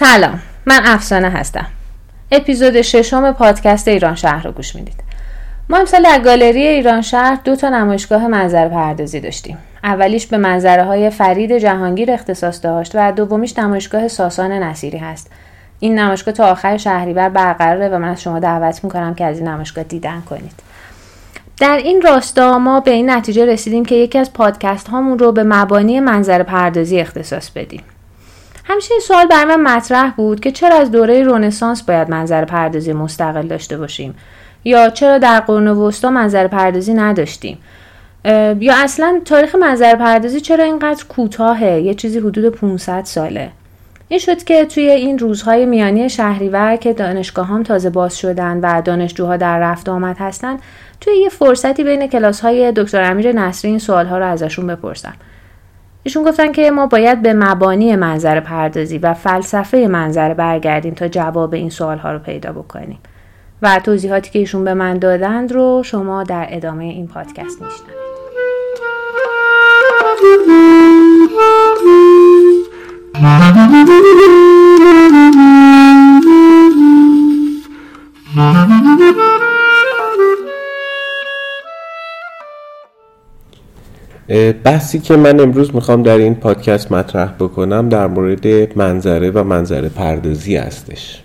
سلام من افسانه هستم. اپیزود ششم پادکست ایران شهر رو گوش می‌دید. ما امسال در گالری ایران شهر دو تا نمایشگاه منظر پردازی داشتیم. اولیش به منظره های فرید جهانگیر اختصاص داشت و دومیش نمایشگاه ساسان نصیری هست. این نمایشگاه تا آخر شهریور برقراره و من از شما دعوت می‌کنم که از این نمایشگاه دیدن کنید. در این راستا ما به این نتیجه رسیدیم که یکی از پادکست هامون رو به مبانی منظر پردازی اختصاص بدیم. همیشه این سوال برای من مطرح بود که چرا از دوره رونسانس باید منظر پردازی مستقل داشته باشیم؟ یا چرا در قرون وسطا منظر پردازی نداشتیم؟ یا اصلا تاریخ منظر پردازی چرا اینقدر کوتاهه؟ یه چیزی حدود 500 ساله. این شد که توی این روزهای میانی شهریور که دانشگاه هم تازه باز شدن و دانشجوها در رفت آمد هستن توی یه فرصتی بین کلاس های دکتر امیر نصری این سوالها رو ازشون بپرسم. ایشون گفتن که ما باید به مبانی منظر پردازی و فلسفه منظر برگردیم تا جواب این سوالها رو پیدا بکنیم. و توضیحاتی که ایشون به من دادند رو شما در ادامه این پادکست میشنوید. بحثی که من امروز می‌خوام در این پادکست مطرح بکنم در مورد منظره و منظره پردازی هستش.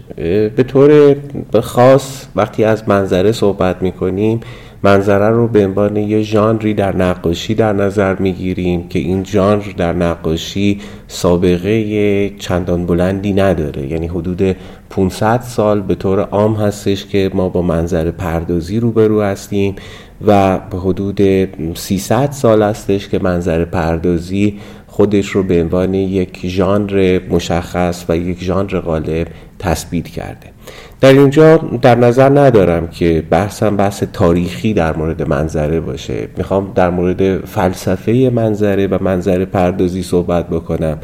به طور خاص وقتی از منظره صحبت می‌کنیم منظره رو به عنوان یه ژانری در نقاشی در نظر می‌گیریم که این ژانر در نقاشی سابقه چندان بلندی نداره. یعنی حدود 500 سال به طور عام هستش که ما با منظره پردازی روبرو هستیم. و به حدود 300 سال هستش که منظر پردازی خودش رو به عنوان یک ژانر مشخص و یک ژانر غالب تثبیت کرده. در اینجا در نظر ندارم که بحثم بحث تاریخی در مورد منظره باشه. می‌خوام در مورد فلسفه منظره و منظره پردازی صحبت بکنم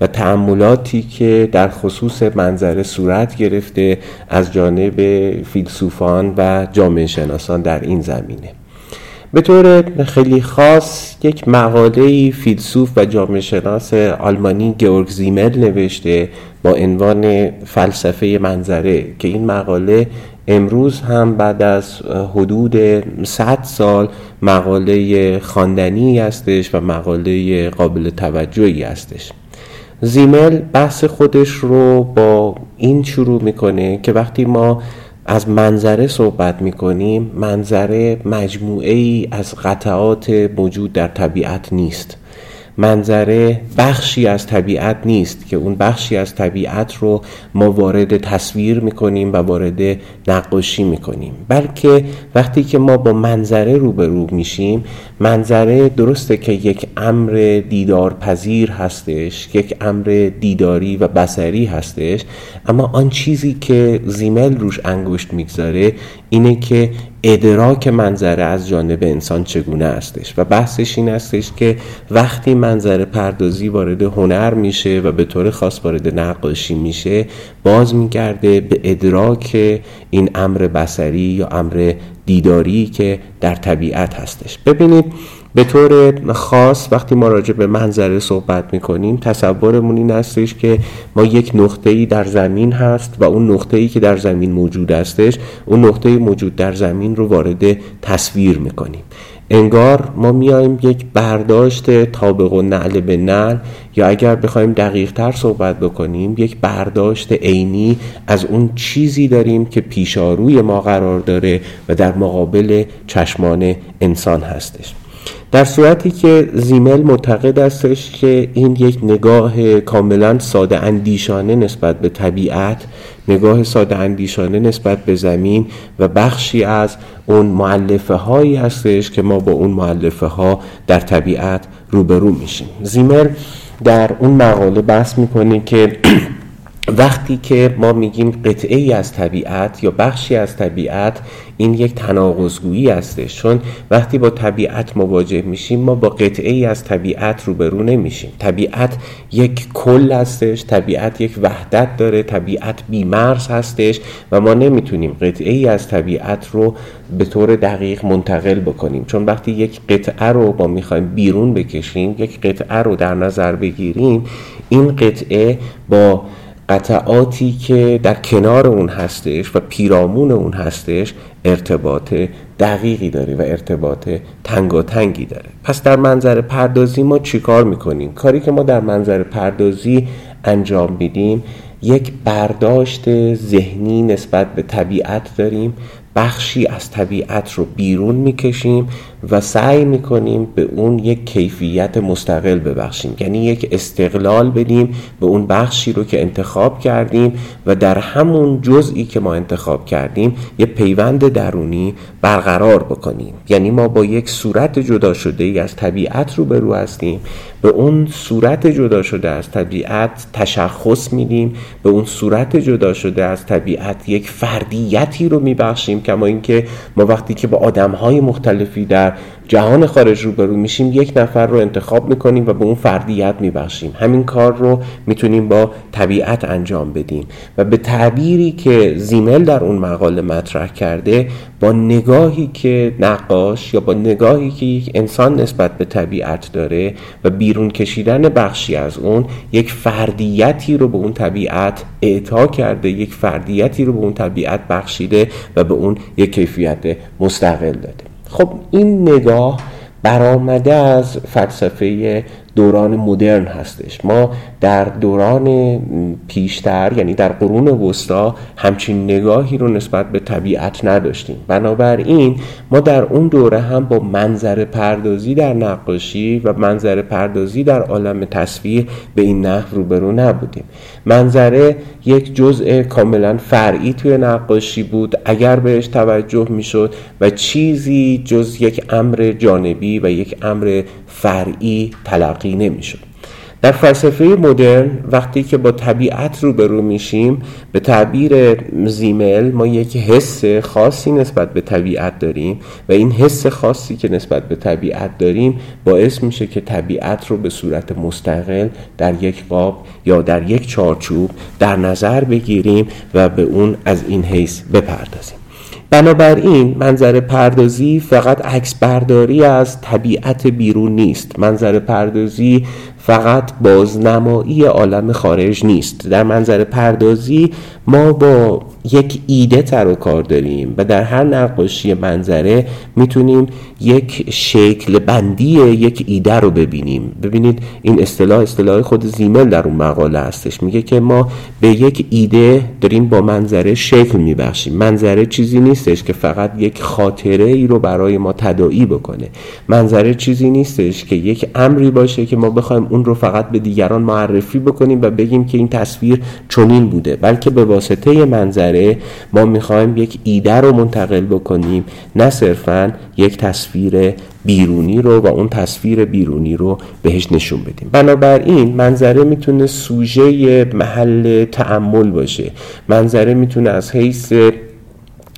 و تعملاتی که در خصوص منظره صورت گرفته از جانب فیلسوفان و جامعه شناسان در این زمینه. به طور خیلی خاص یک مقاله فیلسوف و جامعه شناس آلمانی گورگ زیمل نوشته با عنوان فلسفه منظره که این مقاله امروز هم بعد از حدود 100 سال مقاله خواندنی هستش و مقاله قابل توجهی هستش. زیمل بحث خودش رو با این شروع می‌کنه که وقتی ما از منظره صحبت می کنیم منظره مجموعه ای از قطعات موجود در طبیعت نیست. منظره بخشی از طبیعت نیست که اون بخشی از طبیعت رو ما وارد تصویر می‌کنیم و وارد نقاشی می‌کنیم. بلکه وقتی که ما با منظره روبرو میشیم منظره درسته که یک امر دیدار پذیر هستش یک امر دیداری و بسری هستش اما آن چیزی که زیمل روش انگشت می‌گذاره اینه که ادراک منظره از جانب انسان چگونه هستش و بحثش این هستش که وقتی منظره پردازی وارد هنر میشه و به طور خاص وارد نقاشی میشه باز میگرده به ادراک این امر بسری یا امر دیداری که در طبیعت هستش. ببینید به طور خاص وقتی ما راجع به منظره صحبت می‌کنیم تصورمون این هستش که ما یک نقطه ای در زمین هست و اون نقطه ای که در زمین موجود هستش اون نقطه موجود در زمین رو وارد تصویر می‌کنیم. انگار ما میایم یک برداشت طابق و نعل به نعل یا اگر بخوایم دقیق تر صحبت بکنیم یک برداشت عینی از اون چیزی داریم که پیشاروی ما قرار داره و در مقابل چشمان انسان هستش. در صورتی که زیمل معتقد استش که این یک نگاه کاملا ساده اندیشانه نسبت به طبیعت نگاه ساده اندیشانه نسبت به زمین و بخشی از اون معلفه هایی هستش که ما با اون معلفه ها در طبیعت روبرو میشیم. زیمل در اون مقاله بحث می‌کنه که وقتی که ما میگیم قطعه ای از طبیعت یا بخشی از طبیعت این یک تناقضگویی هستش. چون وقتی با طبیعت مواجه میشیم ما با قطعه ای از طبیعت روبرو نمیشیم. طبیعت یک کل هستش طبیعت یک وحدت داره طبیعت بیمرز هستش و ما نمی‌تونیم قطعه ای از طبیعت رو به طور دقیق منتقل بکنیم. چون وقتی یک قطعه رو ما می‌خوایم بیرون بکشیم یک قطعه رو در نظر بگیریم این قطعه با قطعاتی که در کنار اون هستش و پیرامون اون هستش ارتباط دقیقی داره و ارتباط تنگاتنگی داره. پس در منظر پردازی ما چیکار می‌کنیم؟ کاری که ما در منظر پردازی انجام میدیم یک برداشت ذهنی نسبت به طبیعت داریم بخشی از طبیعت رو بیرون می‌کشیم و سعی می‌کنیم به اون یک کیفیت مستقل ببخشیم. یعنی یک استقلال بدیم به اون بخشی رو که انتخاب کردیم و در همون جزئی که ما انتخاب کردیم یه پیوند درونی برقرار بکنیم. یعنی ما با یک صورت جدا شده از طبیعت رو برو هستیم. به اون صورت جدا شده از طبیعت تشخص میدیم. به اون صورت جدا شده از طبیعت یک فردیتی رو میبخشیم کما اینکه ما وقتی که با آدمهای مختلفی در جهان خارج روبرو میشیم یک نفر رو انتخاب می‌کنیم و به اون فردیت میبخشیم. همین کار رو می‌تونیم با طبیعت انجام بدیم. و به تعبیری که زیمل در اون مقاله مطرح کرده با نگاهی که نقاش یا با نگاهی که یک انسان نسبت به طبیعت داره و بیرون کشیدن بخشی از اون یک فردیتی رو به اون طبیعت اعطا کرده یک فردیتی رو به اون طبیعت بخشیده و به اون یک کیفیت مستقل داده. خب این نگاه برآمده از فلسفه دوران مدرن هستش. ما در دوران پیشتر یعنی در قرون وسطا همچین نگاهی رو نسبت به طبیعت نداشتیم. بنابراین ما در اون دوره هم با منظر پردازی در نقاشی و منظر پردازی در عالم تصویر به این نحو روبرو نبودیم. منظره یک جزء کاملا فرعی توی نقاشی بود. اگر بهش توجه می‌شد و چیزی جز یک امر جانبی و یک امر فرعی تلقی نمی‌شد در فلسفه مدرن وقتی که با طبیعت روبرو میشیم به تعبیر زیمل ما یک حس خاصی نسبت به طبیعت داریم و این حس خاصی که نسبت به طبیعت داریم باعث میشه که طبیعت رو به صورت مستقل در یک قاب یا در یک چارچوب در نظر بگیریم و به اون از این حیث بپردازیم. بنابراین منظر پردازی فقط عکس برداری از طبیعت بیرون نیست. منظر پردازی فقط بازنمایی عالم خارج نیست. در منظر پردازی ما با یک ایده تر و کار داریم و در هر نقاشی منظره می‌تونیم یک شکل بندی یک ایده رو ببینیم. ببینید این اصطلاح اصطلاح خود زیمل در اون مقاله هستش. میگه که ما به یک ایده داریم با منظره شکل میبخشیم. منظره چیزی نیستش که فقط یک خاطره ای رو برای ما تداعی بکنه. منظره چیزی نیستش که یک امری باشه که ما بخوایم اون رو فقط به دیگران معرفی بکنیم و بگیم که این تصویر چنین بوده بلکه به واسطه منظره ما می‌خوایم یک ایده رو منتقل بکنیم نه صرفا یک تصویر بیرونی رو و اون تصویر بیرونی رو بهش نشون بدیم. بنابراین منظره می‌تونه سوژه محل تعمل باشه. منظره می‌تونه از حیث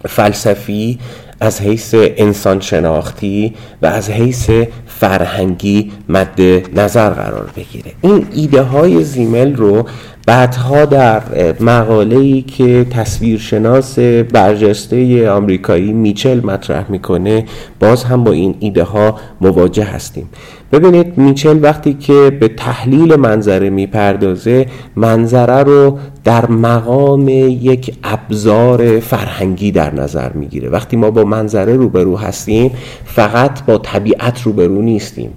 فلسفی از حیث انسان شناختی و از حیث فرهنگی مد نظر قرار بگیره. این ایده های زیمل رو بعدها در مقاله ای که تصویرشناس برجسته آمریکایی میچل مطرح می‌کنه باز هم با این ایده ها مواجه هستیم. ببینید میچل وقتی که به تحلیل منظره می‌پردازه منظره رو در مقام یک ابزار فرهنگی در نظر می‌گیره. وقتی ما با منظره روبرو هستیم فقط با طبیعت روبرو نیستیم.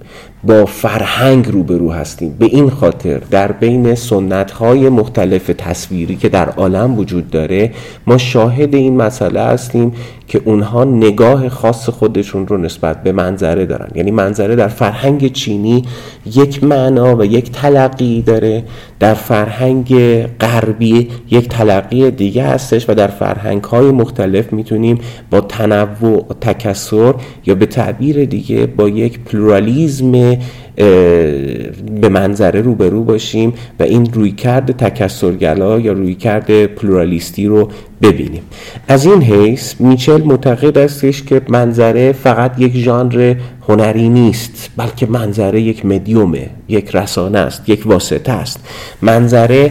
با فرهنگ روبرو هستیم. به این خاطر در بین سنت های مختلف تصویری که در عالم وجود داره ما شاهد این مسئله هستیم که اونها نگاه خاص خودشون رو نسبت به منظره دارن. یعنی منظره در فرهنگ چینی یک معنا و یک تلقی داره. در فرهنگ غربی یک تلقی دیگه هستش و در فرهنگ های مختلف می‌تونیم با تنوع تکثر یا به تعبیر دیگه با یک پلورالیزم به منظره روبرو باشیم و این رویکرد تکثرگرا یا رویکرد پلورالیستی رو ببینیم. از این حیث میچل معتقد استش که منظره فقط یک ژانر هنری نیست بلکه منظره یک مدیومه یک رسانه است یک واسطه است. منظره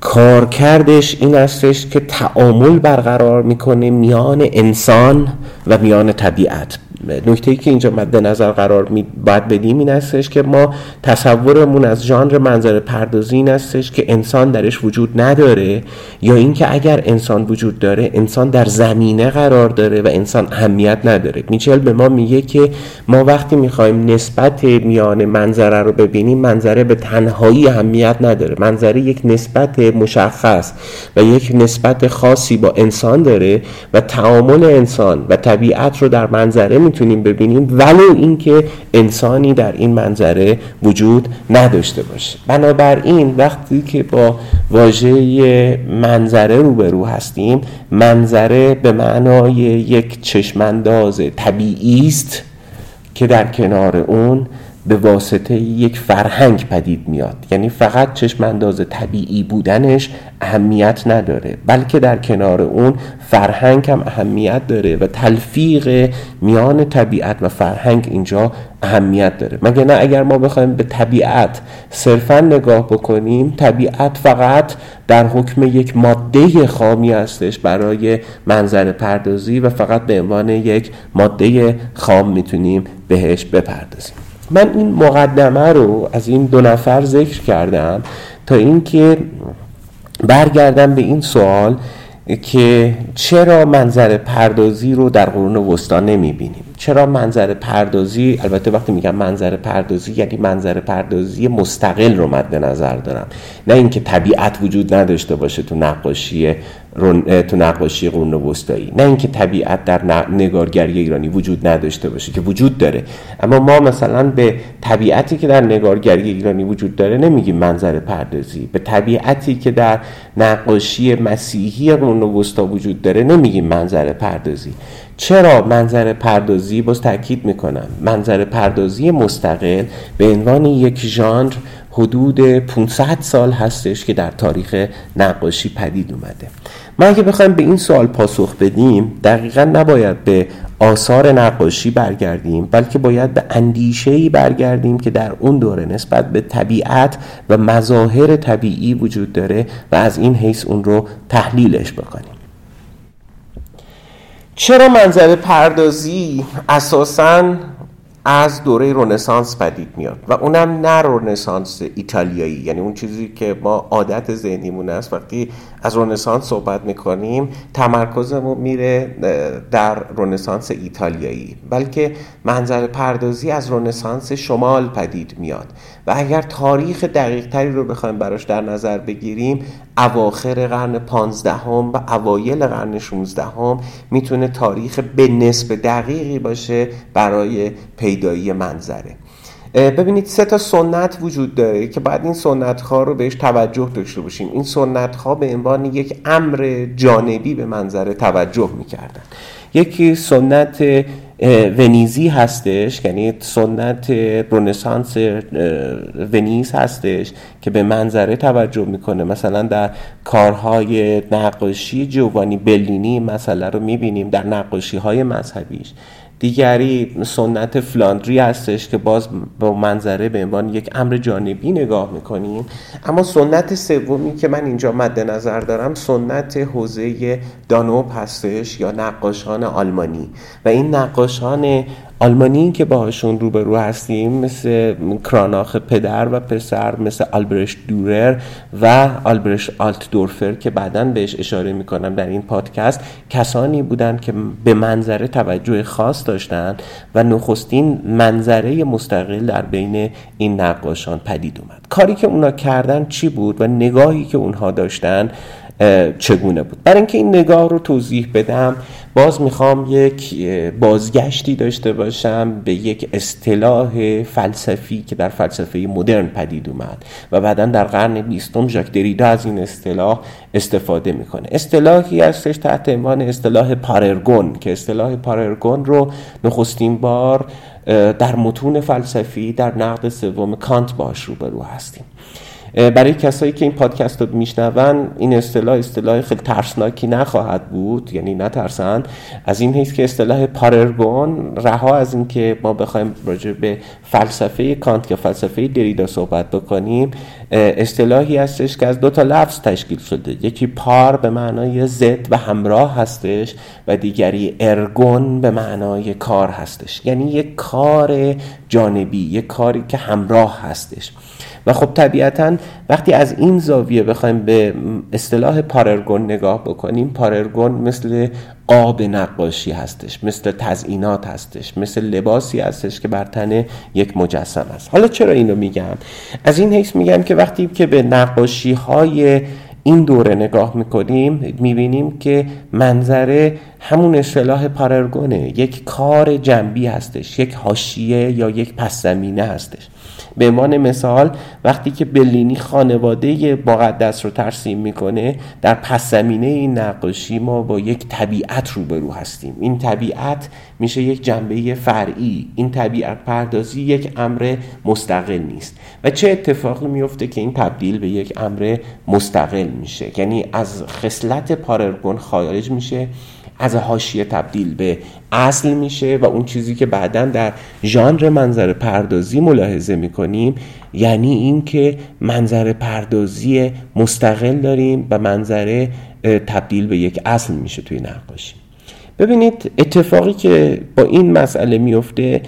کارکردش این استش که تعامل برقرار می‌کنه میان انسان و میان طبیعت. نکته ای که اینجا مد نظر قرار می باید بدیم این استش که ما تصورمون از ژانر منظر پردازی این استش که انسان درش وجود نداره یا اینکه اگر انسان وجود داره انسان در زمینه قرار داره و انسان اهمیت نداره. میچل به ما میگه که ما وقتی می‌خوایم نسبت میان منظره رو ببینیم منظره به تنهایی اهمیت نداره. منظره یک نسبت مشخص و یک نسبت خاصی با انسان داره و تعامل انسان و طبیعت رو در منظره می‌تونیم ببینیم ولو اینکه انسانی در این منظره وجود نداشته باشه. بنابراین وقتی که با واژه منظره روبرو هستیم منظره به معنای یک چشمانداز طبیعی است که در کنار اون به واسطه یک فرهنگ پدید میاد. یعنی فقط چشم انداز طبیعی بودنش اهمیت نداره بلکه در کنار اون فرهنگ هم اهمیت داره و تلفیق میان طبیعت و فرهنگ اینجا اهمیت داره. مگه نه اگر ما بخوایم به طبیعت صرفا نگاه بکنیم طبیعت فقط در حکم یک ماده خامی هستش برای منظر پردازی و فقط به عنوان یک ماده خام می‌تونیم بهش بپردازیم. من این مقدمه رو از این دو نفر ذکر کردم تا اینکه برگردم به این سوال که چرا منظر پردازی رو در قرون وسطا نمی بینیم چرا منظر پردازی؟ البته وقتی میگم منظر پردازی یعنی منظر پردازی مستقل رو مد نظر دارم. نه اینکه طبیعت وجود نداشته باشه تو نقاشی تو نقاشی قرون وسطایی. نه اینکه طبیعت در نگارگری ایرانی وجود نداشته باشه که وجود داره. اما ما مثلا به طبیعتی که در نگارگری ایرانی وجود داره نمیگیم منظر پردازی. به طبیعتی که در نقاشی مسیحی قرون وسطا وجود داره نمیگیم منظر پردازی. چرا منظر پردازی باز تاکید می‌کنم؟ منظر پردازی مستقل به عنوان یک ژانر حدود 500 سال هستش که در تاریخ نقاشی پدید اومده. ما اگه بخوایم به این سوال پاسخ بدیم دقیقا نباید به آثار نقاشی برگردیم بلکه باید به اندیشه برگردیم که در اون دوره نسبت به طبیعت و مظاهر طبیعی وجود داره و از این حیث اون رو تحلیلش بکنیم. چرا منظر پردازی اساساً از دوره رونسانس پدید میاد و اونم نه رونسانس ایتالیایی یعنی اون چیزی که ما عادت ذهنیمون است. وقتی از رونسانس صحبت می‌کنیم تمرکزمون میره در رونسانس ایتالیایی. بلکه منظر پردازی از رونسانس شمال پدید میاد. و اگر تاریخ دقیق تری رو بخوایم براش در نظر بگیریم اواخر قرن پانزدهم و اوایل قرن 16 هم می‌تونه تاریخ به نسب دقیقی باشه برای پیدایی منظره. ببینید سه تا سنت وجود داره که بعد این سنت ها رو بهش توجه داشته باشیم. این سنت ها به عنوان یک امر جانبی به منظره توجه می‌کردن. یکی سنت ونیزی هستش یعنی سنت رنسانس ونیز هستش که به منظره توجه می‌کنه. مثلا در کارهای نقاشی جوانی بلینی مسئله رو می‌بینیم در نقاشی های مذهبیش. دیگری سنت فلاندری هستش که باز با منظره به عنوان یک امر جانبی نگاه می‌کنیم. اما سنت سومی که من اینجا مد نظر دارم سنت حوزه دانوب هستش یا نقاشان آلمانی. و این نقاشان آلمانی که باهاشون روبرو هستیم مثل کراناخ پدر و پسر مثل آلبرشت دورر و آلبرشت آلتدورفر که بعدا بهش اشاره می‌کنم در این پادکست کسانی بودند که به منظره توجه خاص داشتن و نخستین منظره مستقل در بین این نقاشان پدید اومد. کاری که اونا کردن چی بود و نگاهی که اونها داشتن چگونه بود. برای اینکه این نگاه رو توضیح بدم باز می‌خوام یک بازگشتی داشته باشم به یک اصطلاح فلسفی که در فلسفه مدرن پدید اومد و بعدا در قرن بیستم ژاک دریدا از این اصطلاح استفاده می‌کنه. اصطلاحی هستش تحت عنوان اصطلاح پاررگون که اصطلاح پاررگون رو نخستین بار در متون فلسفی در نقد سوم کانت باش روبرو هستیم. برای کسایی که این پادکست رو میشنون این اصطلاح اصطلاح خیلی ترسناکی نخواهد بود. یعنی نترسن از این حیث که اصطلاح پاررگون رها از اینکه ما بخوایم راجع به فلسفه کانت یا فلسفه دریدا صحبت بکنیم. اصطلاحی هستش که از دو تا لفظ تشکیل شده. یکی پار به معنای ضد و همراه هستش و دیگری ارگون به معنای کار هستش. یعنی یک کار جانبی یک کاری که همراه هستش. و خب طبیعتا وقتی از این زاویه بخوایم به اصطلاح پاررگون نگاه بکنیم پاررگون مثل قاب نقاشی هستش مثل تزئینات هستش مثل لباسی هستش که بر تن یک مجسم است. حالا چرا اینو میگم؟ از این حیث میگم که وقتی که به نقاشی های این دوره نگاه می‌کنیم می‌بینیم که منظره همون اصطلاح پاررگونه یک کار جنبی هستش یک حاشیه یا یک پس زمینه هستش. به عنوان مثال وقتی که بلینی خانواده مقدس رو ترسیم می‌کنه در پس زمینه این نقاشی ما با یک طبیعت روبرو هستیم. این طبیعت میشه یک جنبه فرعی. این طبیعت پردازی یک امر مستقل نیست. و چه اتفاقی میفته که این تبدیل به یک امر مستقل میشه؟ یعنی از خصلت پاررگون خارج میشه از حاشیه تبدیل به اصل میشه و اون چیزی که بعدا در ژانر منظر پردازی ملاحظه می‌کنیم یعنی اینکه منظر پردازی مستقل داریم و منظره تبدیل به یک اصل میشه توی نقاشی. ببینید اتفاقی که با این مسئله میفته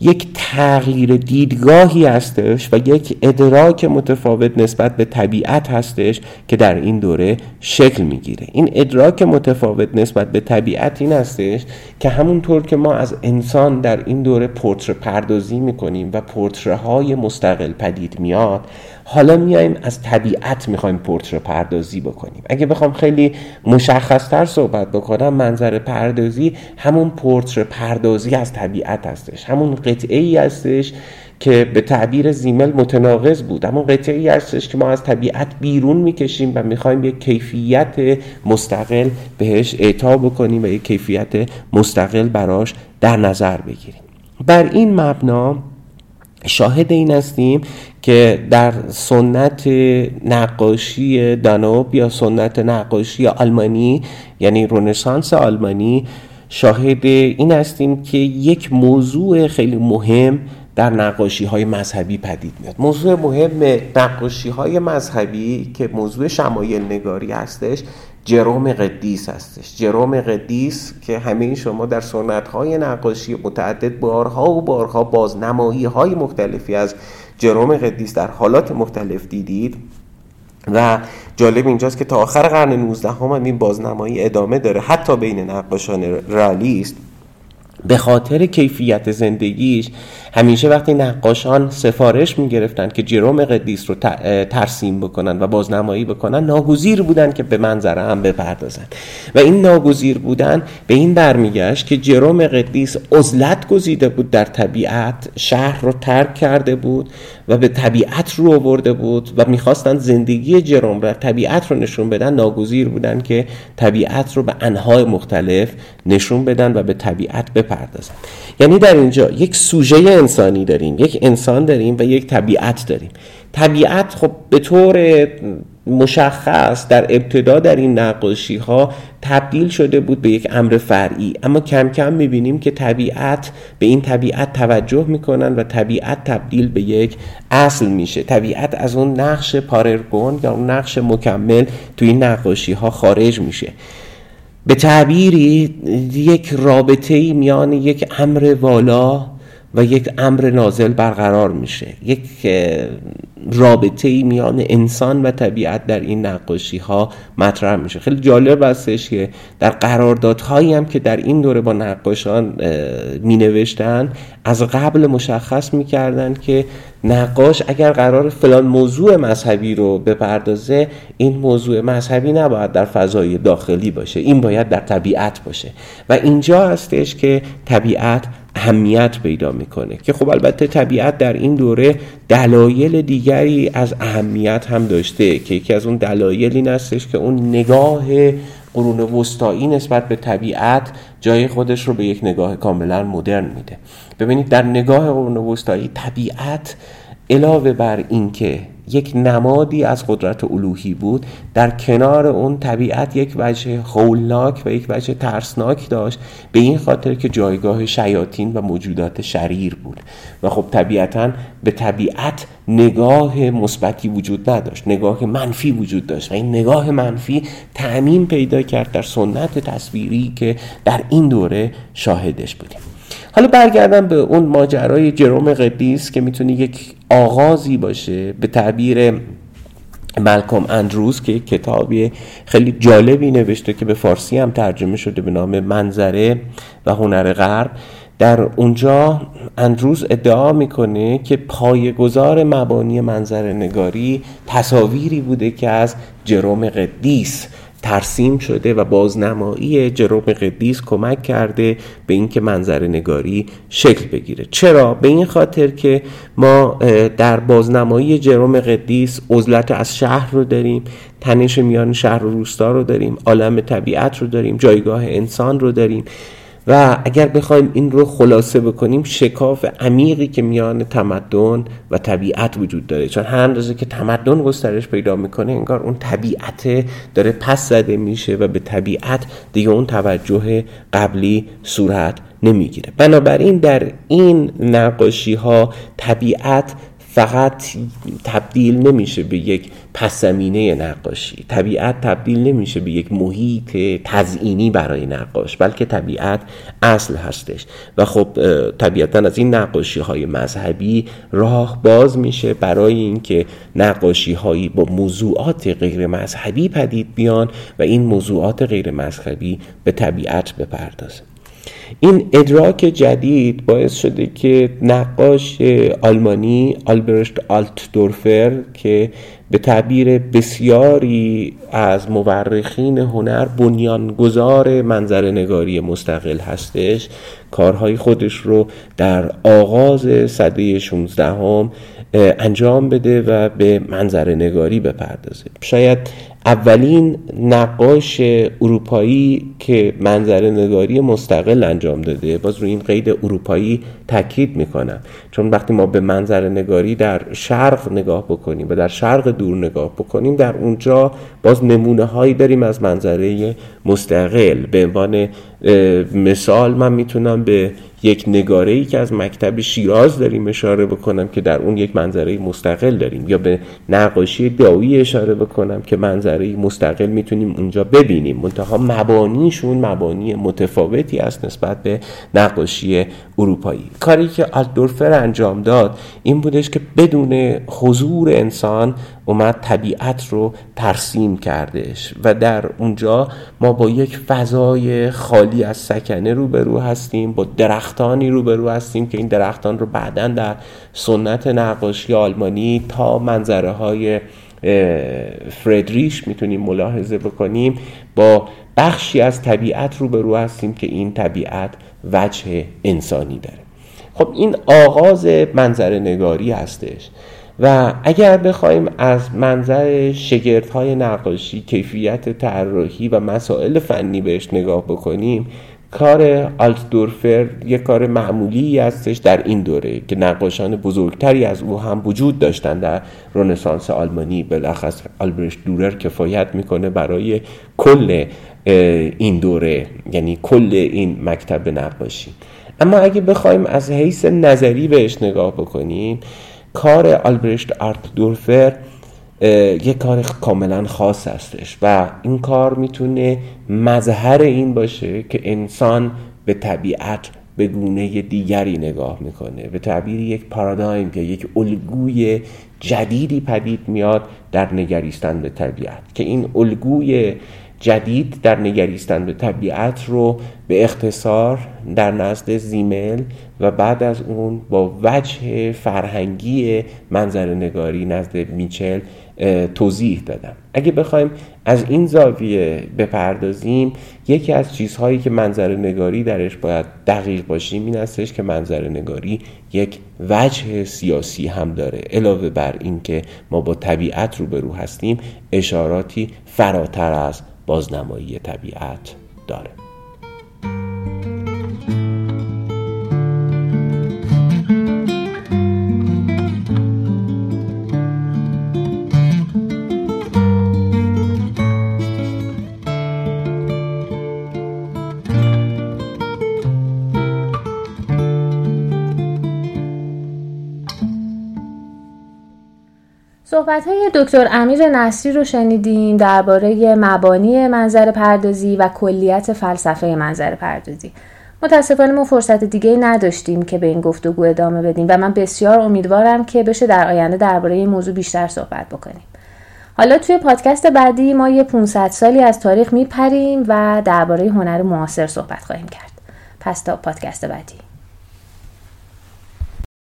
یک تغییر دیدگاهی هستش و یک ادراک متفاوت نسبت به طبیعت هستش که در این دوره شکل می‌گیره. این ادراک متفاوت نسبت به طبیعت این هستش که همونطور که ما از انسان در این دوره پورتره پردازی می‌کنیم و پورتره های مستقل پدید میاد حالا میایم از طبیعت می‌خوایم پورتره پردازی بکنیم. اگه بخوام خیلی مشخصتر صحبت بکنم منظر پردازی همون پورتره پردازی از طبیعت هستش. همون قطعه ای هستش که به تعبیر زیمل متناقض بود. اما قطعه ای هستش که ما از طبیعت بیرون می‌کشیم و می‌خوایم یک کیفیت مستقل بهش اعطا بکنیم و یک کیفیت مستقل براش در نظر بگیریم. بر این مبنا شاهد این هستیم که در سنت نقاشی دانوب یا سنت نقاشی آلمانی یعنی رونسانس آلمانی شاهد این هستیم که یک موضوع خیلی مهم در نقاشی های مذهبی پدید میاد. موضوع مهم نقاشی های مذهبی که موضوع شمایل نگاری هستش جروم قدیس هستش. جروم قدیس که همه شما در سنت های نقاشی متعدد بارها و بارها بازنمایی های مختلفی از جروم قدیس در حالات مختلف دیدید و جالب اینجاست که تا آخر قرن 19 هم, این بازنمایی ادامه داره. حتی بین نقاشان رالیست به خاطر کیفیت زندگیش همیشه وقتی نقاشان سفارش می‌گرفتن که جروم قدیس رو ترسیم بکنن و بازنمایی بکنن ناگزیر بودن که به منظره هم بپردازن. و این ناگزیر بودن به این برمیگشت که جروم قدیس عزلت گزیده بود در طبیعت شهر رو ترک کرده بود و به طبیعت رو آورده بود و می‌خواستن زندگی جروم و طبیعت رو نشون بدن ناگزیر بودن که طبیعت رو به انهای مختلف نشون بدن و به طبیعت بپردازن. یعنی در اینجا یک سوژه انسانی داریم یک انسان داریم و یک طبیعت داریم. طبیعت خب به طور مشخص در ابتدا در این نقاشی ها تبدیل شده بود به یک امر فرعی. اما کم کم می‌بینیم که طبیعت به این طبیعت توجه می‌کنن و طبیعت تبدیل به یک اصل میشه. طبیعت از اون نقش پاررگون یا اون نقش مکمل توی این نقاشی ها خارج میشه. به تعبیری یک رابطه میان یک امر والا و یک امر نازل برقرار میشه. یک رابطه ای میان انسان و طبیعت در این نقاشی ها مطرح میشه. خیلی جالب هستش که در قراردادهایی هم که در این دوره با نقاشان می نوشتن از قبل مشخص می‌کردن که نقاش اگر قرار فلان موضوع مذهبی رو بپردازه این موضوع مذهبی نباید در فضای داخلی باشه. این باید در طبیعت باشه. و اینجا هستش که طبیعت اهمیت پیدا می‌کنه که خب البته طبیعت در این دوره دلایل دیگری از اهمیت هم داشته که یکی از اون دلایل این هستش که اون نگاه قرون وسطایی نسبت به طبیعت جای خودش رو به یک نگاه کاملا مدرن میده. ببینید در نگاه قرون وسطایی طبیعت علاوه بر اینکه یک نمادی از قدرت الوهی بود. در کنار اون طبیعت یک وجه خولناک و یک وجه ترسناک داشت. به این خاطر که جایگاه شیاطین و موجودات شریر بود. و خب طبیعتا به طبیعت نگاه مثبتی وجود نداشت. نگاه منفی وجود داشت. و این نگاه منفی تعمین پیدا کرد در سنت تصویری که در این دوره شاهدش بودیم. حالا برگردم به اون ماجرای جروم قدیس که می‌تونه یک آغازی باشه به تعبیر ملکوم اندروز که کتابی خیلی جالبی نوشته که به فارسی هم ترجمه شده به نام منظره و هنر غرب. در اونجا اندروز ادعا می‌کنه که پایگذار مبانی منظر نگاری تصاویری بوده که از جروم قدیس ترسیم شده و بازنمایی جروم قدیس کمک کرده به اینکه منظر نگاری شکل بگیره. چرا؟ به این خاطر که ما در بازنمایی جروم قدیس عزلت از شهر رو داریم تنش میان شهر و روستا رو داریم عالم طبیعت رو داریم جایگاه انسان رو داریم. و اگر بخوایم این رو خلاصه بکنیم شکاف عمیقی که میان تمدن و طبیعت وجود داره. چون هر اندازه که تمدن گسترش پیدا می‌کنه انگار اون طبیعت داره پس زده میشه و به طبیعت دیگه اون توجه قبلی صورت نمی‌گیره. بنابراین در این نقاشی ها طبیعت فقط تبدیل نمیشه به یک پس نقاشی. طبیعت تبدیل نمیشه به یک محیط تزئینی برای نقاش بلکه طبیعت اصل هستش. و خب طبیعتا از این نقاشی های مذهبی راه باز میشه برای اینکه نقاشی هایی با موضوعات غیر مذهبی پدید بیان و این موضوعات غیر مذهبی به طبیعت بپردازه. این ادراک جدید باعث شده که نقاش آلمانی آلبرشت آلتدورفر که به تعبیر بسیاری از مورخین هنر بنیانگذار منظر نگاری مستقل هستش کارهای خودش رو در آغاز صده 16 هم انجام بده و به منظر نگاری بپردازه. شاید اولین نقاش اروپایی که منظر نگاری مستقل انجام داده. باز روی این قید اروپایی تاکید می‌کنم. چون وقتی ما به منظر نگاری در شرق نگاه بکنیم و در شرق دور نگاه بکنیم در اونجا باز نمونه هایی داریم از منظره مستقل. به عنوان مثال من می‌تونم به یک نگاره ای که از مکتب شیراز داریم اشاره بکنم که در اون یک منظره مستقل داریم یا به نقاشی داوی اشاره بکنم که منظره مستقل می‌تونیم اونجا ببینیم. منتها مبانیشون مبانی متفاوتی است نسبت به نقاشی اروپایی. کاری که آلدورفر انجام داد این بودش که بدون حضور انسان اومد طبیعت رو ترسیم کردش و در اونجا ما با یک فضای خالی از سکنه روبرو هستیم با درختانی روبرو هستیم که این درختان رو بعدا در سنت نقاشی آلمانی تا منظره های فردریش می‌تونیم ملاحظه بکنیم با بخشی از طبیعت روبرو هستیم که این طبیعت وجه انسانی داره. خب این آغاز منظر نگاری هستش و اگر بخوایم از منظر شگرت های نقاشی کیفیت طراحی و مسائل فنی بهش نگاه بکنیم کار آلتدورفر یک کار معمولی هستش در این دوره که نقاشان بزرگتری از او هم وجود داشتن در رنسانس آلمانی. بلخص آلبرشت دورر کفایت می‌کنه برای کل این دوره یعنی کل این مکتب نقاشی. اما اگه بخوایم از حیث نظری بهش نگاه بکنیم کار آلبرشت آرت دورفر یک کار کاملا خاص هستش و این کار می‌تونه مظهر این باشه که انسان به طبیعت به گونه دیگری نگاه می‌کنه به تعبیر یک پارادایم که یک الگوی جدیدی پدید میاد در نگریستن به طبیعت که این الگوی جدید در نگریستن به طبیعت رو به اختصار در نزد زیمل و بعد از اون با وجه فرهنگی منظر نگاری نزد میچل توضیح دادم. اگه بخوایم از این زاویه بپردازیم یکی از چیزهایی که منظر نگاری درش باید دقیق باشیم این استش که منظر نگاری یک وجه سیاسی هم داره. علاوه بر اینکه ما با طبیعت روبرو هستیم اشاراتی فراتر از بازنمایی طبیعت داره. صحبت های دکتر امیر نصری رو شنیدیم درباره مبانی منظر پردازی و کلیت فلسفه منظر پردازی. متاسفانه ما فرصت دیگه نداشتیم که به این گفتگو ادامه بدیم و من بسیار امیدوارم که بشه در آینده درباره این موضوع بیشتر صحبت بکنیم. حالا توی پادکست بعدی ما یه 500 سالی از تاریخ میپریم و درباره هنر معاصر صحبت خواهیم کرد. پس تا پادکست بعدی.